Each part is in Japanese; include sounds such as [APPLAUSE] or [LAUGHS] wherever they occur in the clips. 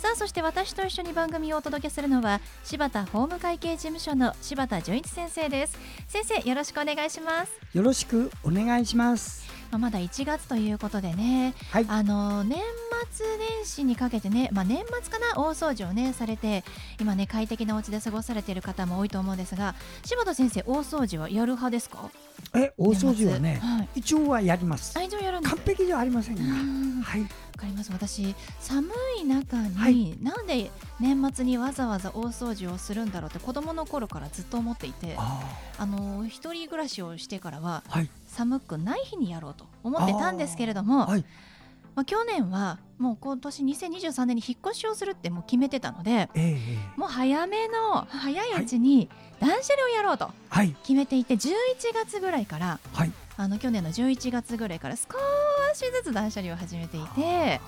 さあそして私と一緒に番組をお届けするのは柴田法務会計事務所の柴田純一先生です。先生よろしくお願いします。よろしくお願いします。まあ、まだ1月ということでね、はい。あの年末年始にかけてね、まあ、年末かな大掃除をねされて今ね快適なお家で過ごされている方も多いと思うんですが柴田先生大掃除はやる派ですか？え大掃除はね、はい。一応はやります。愛情やるんです完璧ではありませんがうん。はい。わかります。私寒い中に、はい。なんで年末にわざわざ大掃除をするんだろうって子供の頃からずっと思っていてああの一人暮らしをしてからはーはい。寒くない日にやろうと思ってたんですけれども、はいまあ、去年はもう今年2023年に引っ越しをするってもう決めてたのでええええ。もう早めの早いうちに断捨離をやろうとはい。決めていて11月ぐらいからはい。あの去年の11月ぐらいから少しずつ断捨離を始めていて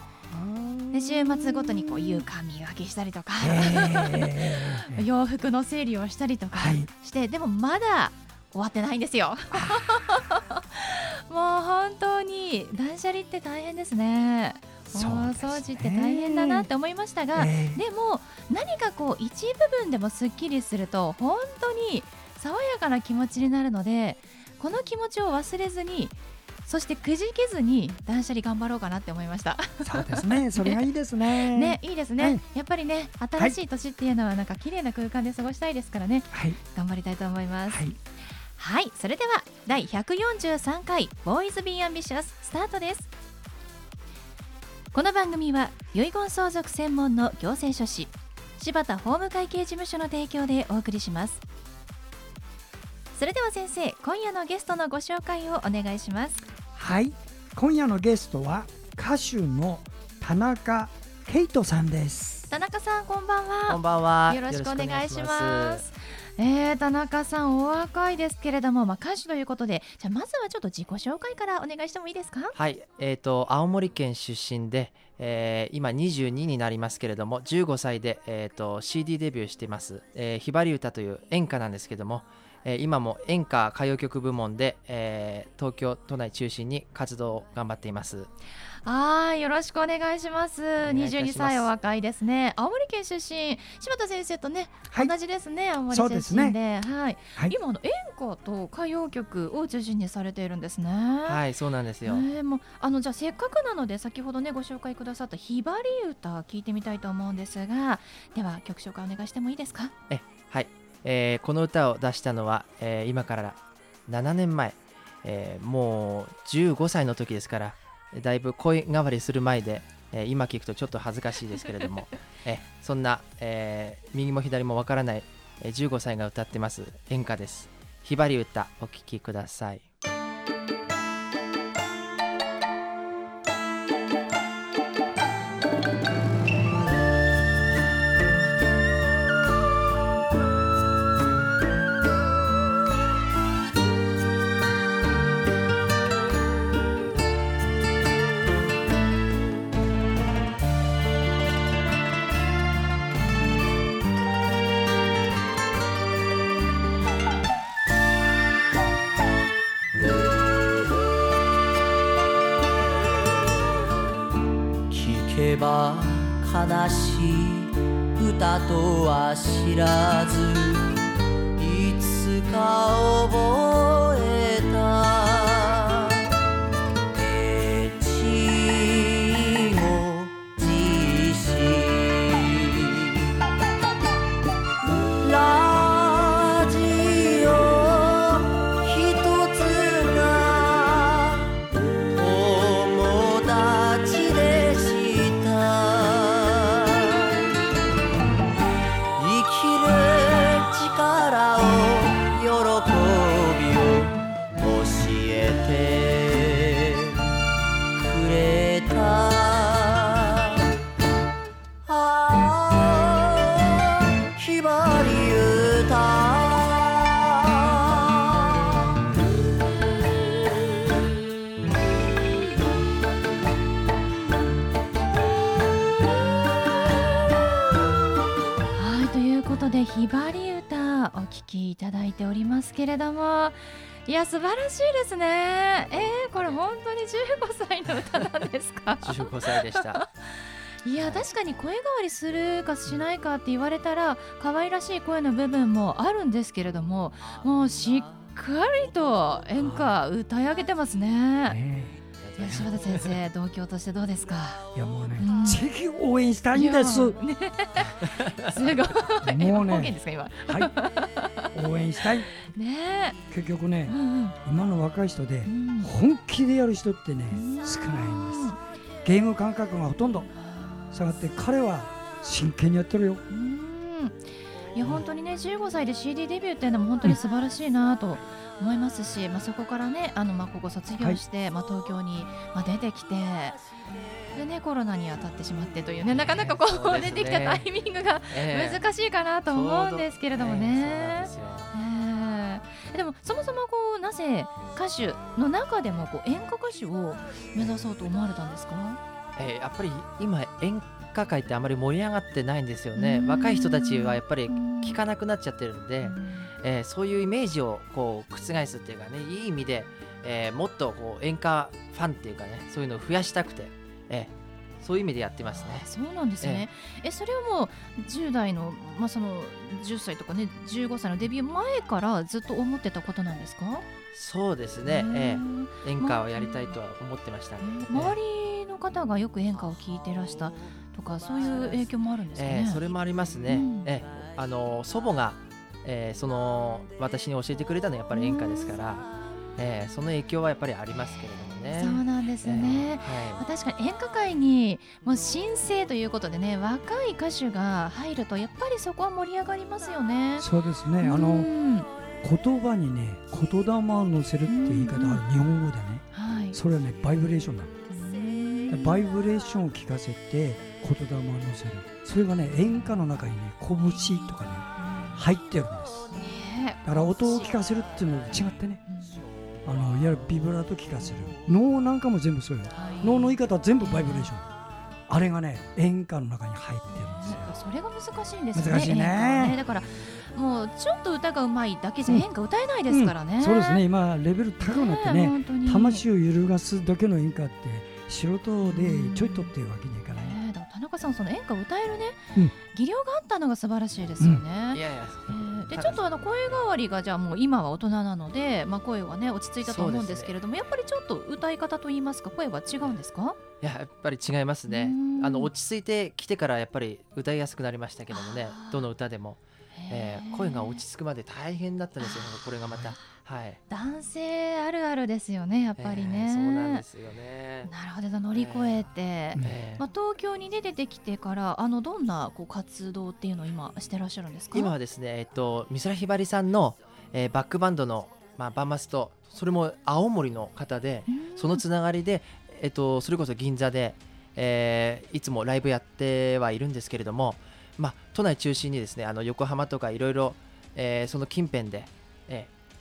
で週末ごとにこう床磨きしたりとか、ええ [LAUGHS] 洋服の整理をしたりとかはい。して、でもまだ終わってないんですよ。断捨離って大変ですね。そう大掃除って大変だなって思いましたが、ええでも何かこう一部分でもすっきりすると本当に爽やかな気持ちになるのでこの気持ちを忘れずにそしてくじけずに断捨離頑張ろうかなって思いました。そうですね。それがいいですね。[LAUGHS] ね、いいですね、はい。やっぱりね新しい年っていうのはなんか綺麗な空間で過ごしたいですからね。はい。頑張りたいと思います。はいはい、それでは第143回ボーイズビーアンビシャススタートです。この番組は遺言相続専門の行政書士柴田法務会計事務所の提供でお送りします。それでは先生今夜のゲストのご紹介をお願いします。はい今夜のゲストは歌手の田中圭人さんです。田中さんこんばんは。こんばんは。よろしくお願いしますえー、田中さんお若いですけれども、まあ、歌手ということでじゃあまずはちょっと自己紹介からお願いしてもいいですか？はい、えっ、と青森県出身で、えー今22になりますけれども、15歳でえっ、と CD デビューしています。えーひばり歌という演歌なんですけども、えー今も演歌歌謡曲部門で、えー東京都内中心に活動を頑張っています。はい、よろしくお願いします。願いいたします22歳お若いですね。青森県出身、柴田先生とね、はい同じですね。青森出ですね身で、はい。はい今あの演歌と歌謡曲を中心にされているんですね。はい、そうなんですよ。えーもうあのじゃあせっかくなので先ほどねご紹介くださったひばり歌聞いてみたいと思うんですがでは曲紹介お願いしてもいいですか？はい、えーこの歌を出したのは、えー今から7年前、えーもう15歳の時ですからだいぶ声変わりする前で、えー今聞くとちょっと恥ずかしいですけれども、[LAUGHS] えそんな、えー右も左もわからない、えー15歳が歌ってます演歌です。ひばり歌お聴きください。ば悲しい。歌とは知らず。いつか覚えけれどもいや素晴らしいですね。えー、これ本当に15歳の歌なんですか？15歳でした。[LAUGHS] いや確かに声変わりするかしないかって言われたら可愛らしい声の部分もあるんですけれどももうしっかりと演歌歌い上げてますね。ねいや柴田先生同郷としてどうですか？いやもうね、うん。ぜひ応援したいんです。すごい。もうねはい、応援したい。ね。結局ね今の若い人でうん。うん本気でやる人ってねうん。少ないんです。ゲーム感覚がほとんど下がって彼は真剣にやってるよ。うんいや本当にね15歳で CD デビューっていうのも本当に素晴らしいなと思いますし、まあ、そこからねあのまあここ卒業して、まあ、東京にまあ出てきてでねコロナに当たってしまってというねなかなかこそう出てきたタイミングがええ。難しいかなと思うんですけれどもね。でもそもそもこうなぜ歌手の中でもこう演歌歌手を目指そうと思われたんですか？えーやっぱり今演歌界ってあまり盛り上がってないんですよね。うん。若い人たちはやっぱり聞聞かなくなっちゃってるんで、えーそういうイメージをこう覆すっていうかねいい意味で、えーもっとこう演歌ファンっていうかねそういうのを増やしたくて、えーそういう意味でやってますね。あそうなんですね。えそれはもう10代のまあその10歳とかね15歳のデビュー前からずっと思ってたことなんですか？そうですね、えうん。ー演歌をやりたいとは思ってましたね、えー周りの方がよく演歌を聴いてらしたとかそういう影響もあるんですかね。えーそれもありますね、うんえーあの祖母が、えーその私に教えてくれたのはやっぱり演歌ですから、えーその影響はやっぱりありますけれどもねそうなんですね。えーはいまあ確かに演歌界にもう新星ということでね若い歌手が入るとやっぱりそこは盛り上がりますよね。そうですね。あうのん言葉にね言霊を乗せるって言い方ある日本語でね。はい。それはねバイブレーションなの。うんバイブレーションを聞かせて言霊を乗せる。それがね演歌の中にね拳とかね入ってるんです。ね。だから音を聞かせるっていうのと違ってね。うん。あのいわゆるビブラート聞かせる。脳なんかも全部そうよ。はい。脳の言い方は全部バイブレーション。あれがね演歌の中に入ってるんですよ。それが難しいんですよね。難しいね。演歌はだからもうちょっと歌が上手いだけじゃうん。演歌歌えないですからね。そうですね。今レベル高くなってえね本当に。魂を揺るがすだけの演歌って素人でちょいとっていうわけにはいかない中さんその演歌歌えるね、うん。技量があったのが素晴らしいですよね。いやいや。えーでちょっとあの声変わりがじゃあもう今は大人なので、まあ、声はね落ち着いたと思うんですけれども、やっぱりちょっと歌い方といいますか声は違うんですか？いややっぱり違いますね。うん。あの落ち着いてきてからやっぱり歌いやすくなりましたけどもねどの歌でも、えー声が落ち着くまで大変だったんですよ。これがまたはい。男性あるあるですよねやっぱりね、えーそうなんですよね、なるほど乗り越えて、えーまあ、東京に出てきてからあのどんなこう活動っていうのを今してらっしゃるんですか？今はですねえっと美空ひばりさんの、えーバックバンドの、まあ、バンマスとそれも青森の方でうん。そのつながりで、えっと、それこそ銀座で、えーいつもライブやってはいるんですけれども、まあ、都内中心にですねあの横浜とかいろいろえーその近辺で、えー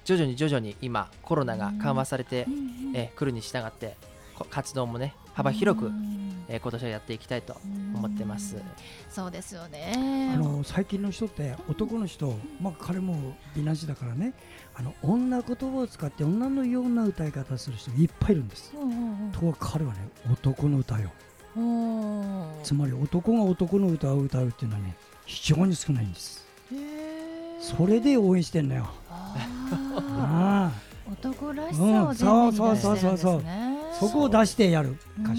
徐々に徐々に今コロナが緩和されてえー来るに従ってこ活動もね幅広く、うんえー今年はやっていきたいと思ってます。そうですよね。あの最近の人って男の人、まあ、彼も美男子だからね。あの女言葉を使って女のような歌い方する人いっぱいいるんです。ところが彼はね男の歌よ。つまり男が男の歌を歌うっていうのはね非常に少ないんです。それで応援してんのよ男らしさを前面に出してるんですね、うんそこを出してやる歌手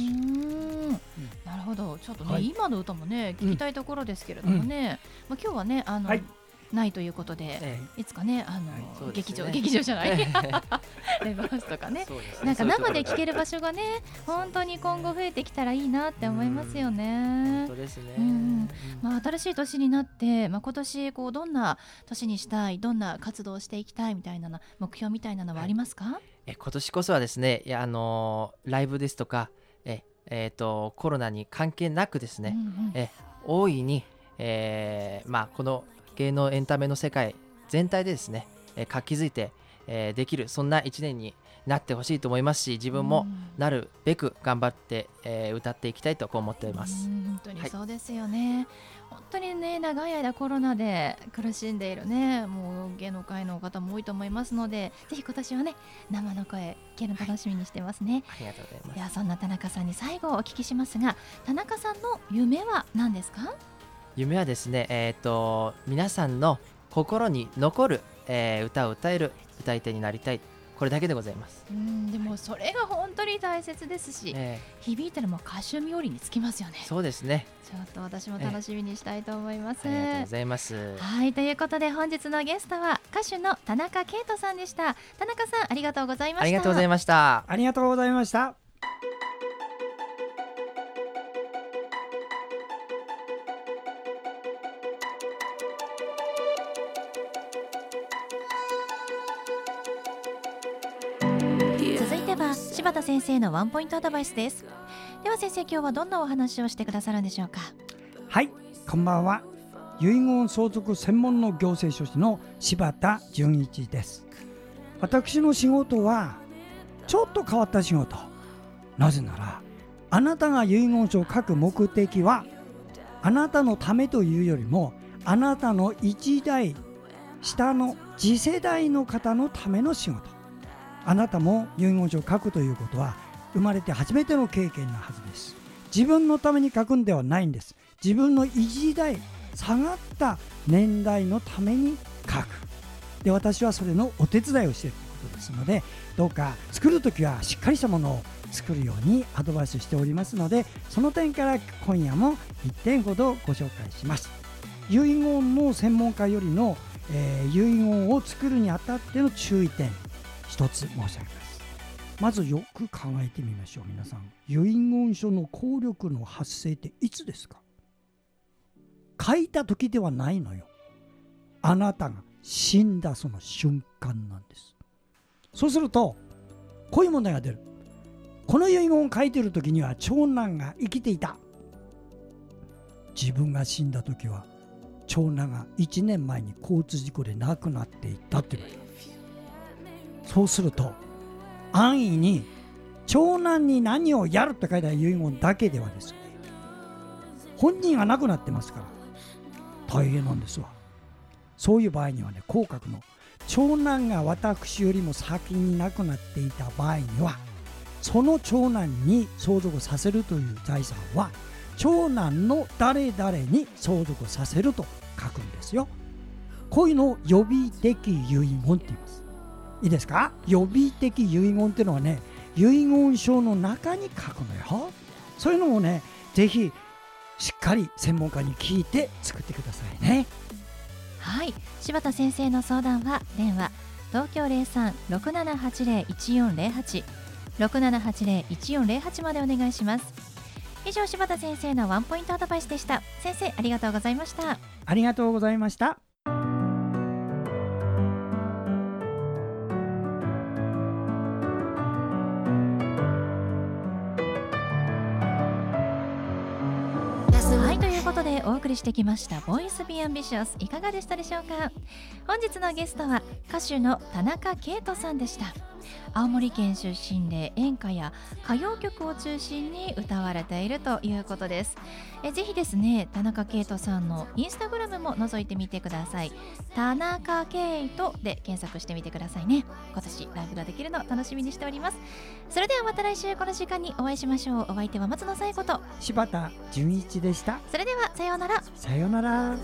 なるほど。ちょっとね、はい。今の歌もね聞きたいところですけれどもね、まあ、今日はねあの、はいないということで、えいつかねあの、はいね。劇場 [LAUGHS] 劇場じゃない？えレバースとかね。ね。なんか生で聴ける場所がね本当に今後増えてきたらいいなって思いますよ本ね当。ですね。うんうん。まあ、新しい年になって、まあ、今年こうどんな年にしたいどんな活動をしていきたいみたいなの目標みたいなのはありますか、え今年こそはですね、いやあのーライブですとか、ええーとコロナに関係なくですね、うんうん。え大いに、えーまあ、この芸能エンタメの世界全体でですね、えー活気づいて、えーできるそんな一年になってほしいと思いますし自分もなるべく頑張って、えー歌っていきたいとこう思っています。うん本当にはい。そうですよね、本当にね長い間コロナで苦しんでいるねもう芸能界の方も多いと思いますのでぜひ今年はね生の声聞けるの楽しみにしてますね、ありがとうございます。ではそんな田中さんに最後お聞きしますが田中さんの夢は何ですか？夢はですね、えー、と皆さんの心に残る、えー歌を歌える歌い手になりたい。これだけでございます、うんでもそれが本当に大切ですし、え響いたらもう歌手冥利につきますよね。ーそうですね。ちょっと私も楽しみにしたいと思います、ありがとうございます。はいということで本日のゲストは歌手の田中圭人さんでした。田中さんありがとうございました。ありがとうございました。ありがとうございました続いては柴田先生のワンポイントアドバイスです。では先生今日はどんなお話をしてくださるんでしょうか？はいこんばんは。遺言相続専門の行政書士の柴田純一です。私の仕事はちょっと変わった仕事。なぜならあなたが遺言書を書く目的はあなたのためというよりもあなたの一代下の次世代の方のための仕事。あなたも遺言書を書くということは生まれて初めての経験なはずです。自分のために書くんではないんです。自分の一代下がった年代のために書く。で私はそれのお手伝いをしているということですのでどうか作る時はしっかりしたものを作るようにアドバイスしておりますのでその点から今夜も1点ほどご紹介します。遺言の専門家よりの、えー遺言を作るにあたっての注意点。一つ申し上げます。まずよく考えてみましょう。皆さん遺言書の効力の発生っていつですか？書いた時ではないのよ。あなたが死んだその瞬間なんです。そうするとこういう問題が出る。この遺言を書いてる時には長男が生きていた。自分が死んだ時は長男が1年前に交通事故で亡くなっていったって言われる。そうすると安易に長男に何をやるって書いた遺言だけではですね本人が亡くなってますから大変なんですわ。そういう場合にはねこう書くの長男が私よりも先に亡くなっていた場合にはその長男に相続させるという財産は長男の誰々に相続させると書くんですよ。こういうのを予備的遺言って言います。いいですか？予備的遺言っていうのはね遺言書の中に書くのよ。そういうのをねぜひしっかり専門家に聞いて作ってくださいね。はい。柴田先生の相談は電話東京03-6780-1408 6780-1408までお願いします。以上柴田先生のワンポイントアドバイスでした。先生ありがとうございました。ありがとうございましたでお送りしてきました「ボイス・ビ・アンビシャス」いかがでしたでしょうか？本日のゲストは歌手の田中圭人さんでした。青森県出身で演歌や歌謡曲を中心に歌われているということです。えぜひですね田中圭人さんのインスタグラムも覗いてみてください。田中圭人で検索してみてくださいね。今年ライブができるの楽しみにしております。それではまた来週この時間にお会いしましょう。お相手は松野紗友子と。柴田純一でした。それではさようなら。さようなら